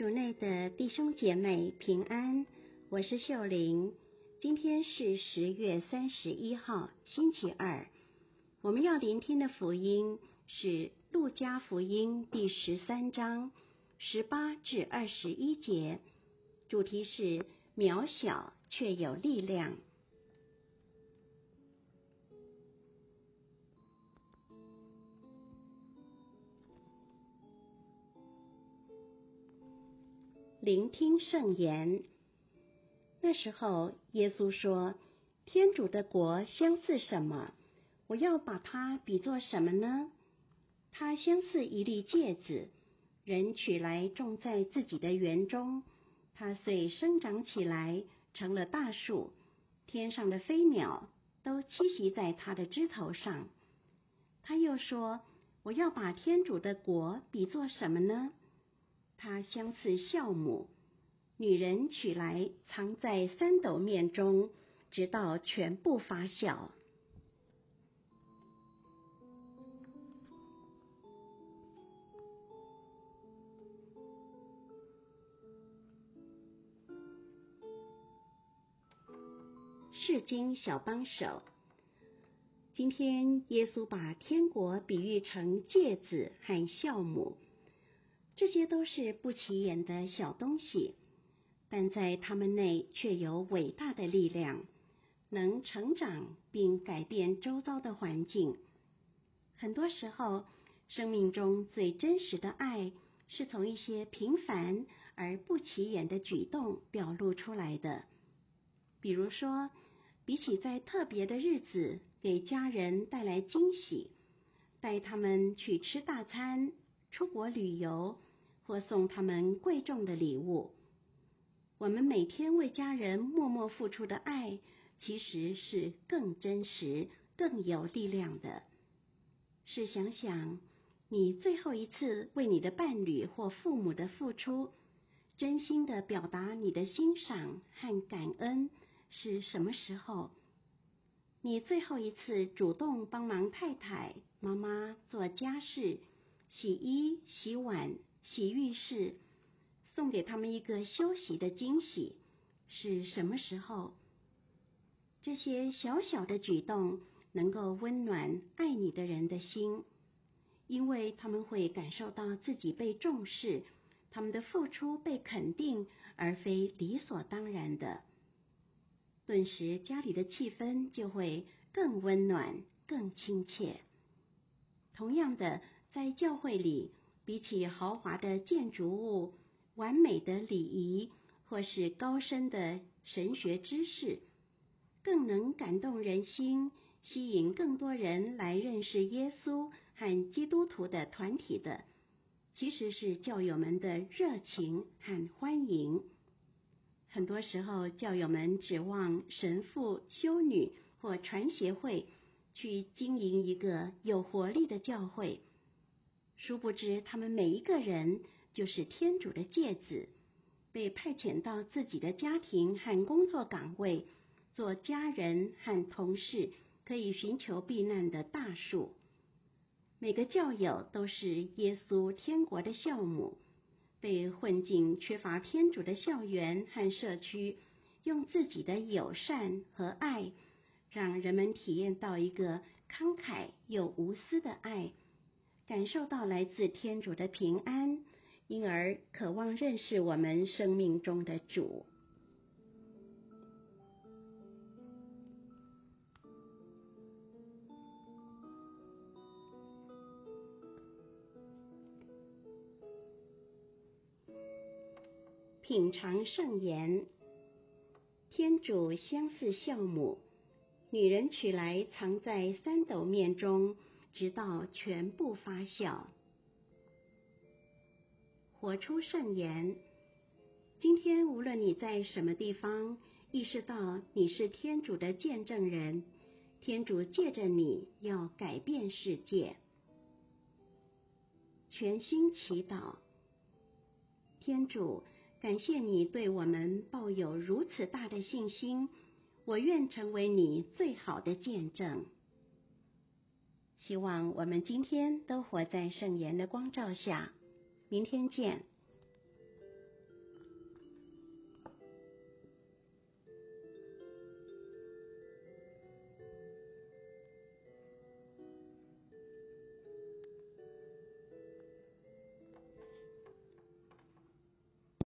主内的弟兄姐妹平安，我是秀玲。今天是十月三十一号，星期二。我们要聆听的福音是路加福音第十三章十八至二十一节，主题是渺小却有力量。聆听圣言。那时候，耶稣说：“天主的国相似什么？我要把它比作什么呢？它相似一粒芥子，人取来种在自己的园中，它遂生长起来，成了大树。天上的飞鸟都栖息在它的枝头上。”他又说：“我要把天主的国比作什么呢？”它相似酵母，女人取来藏在三斗面中，直到全部发酵。世经小帮手，今天耶稣把天国比喻成芥子和酵母。这些都是不起眼的小东西，但在它们内却有伟大的力量，能成长并改变周遭的环境。很多时候，生命中最真实的爱是从一些平凡而不起眼的举动表露出来的。比如说，比起在特别的日子给家人带来惊喜，带他们去吃大餐、出国旅游。或送他们贵重的礼物，我们每天为家人默默付出的爱，其实是更真实、更有力量的。试想想，你最后一次为你的伴侣或父母的付出，真心的表达你的欣赏和感恩是什么时候？你最后一次主动帮忙太太、妈妈做家事、洗衣、洗碗。洗浴室，送给他们一个休息的惊喜，是什么时候？这些小小的举动能够温暖爱你的人的心，因为他们会感受到自己被重视，他们的付出被肯定，而非理所当然的。顿时，家里的气氛就会更温暖、更亲切。同样的，在教会里。比起豪华的建筑物、完美的礼仪，或是高深的神学知识，更能感动人心、吸引更多人来认识耶稣和基督徒的团体的，其实是教友们的热情和欢迎。很多时候，教友们指望神父、修女或传协会去经营一个有活力的教会。殊不知，他们每一个人就是天主的芥子，被派遣到自己的家庭和工作岗位，做家人和同事可以寻求避难的大树。每个教友都是耶稣天国的酵母，被混进缺乏天主的校园和社区，用自己的友善和爱，让人们体验到一个慷慨又无私的爱。感受到来自天主的平安，因而渴望认识我们生命中的主。品尝圣言，天主相似酵母，女人取来藏在三斗面中。直到全部发酵，活出圣言。今天无论你在什么地方，意识到你是天主的见证人，天主借着你要改变世界。全心祈祷，天主，感谢你对我们抱有如此大的信心，我愿成为你最好的见证。希望我们今天都活在圣言的光照下。明天见。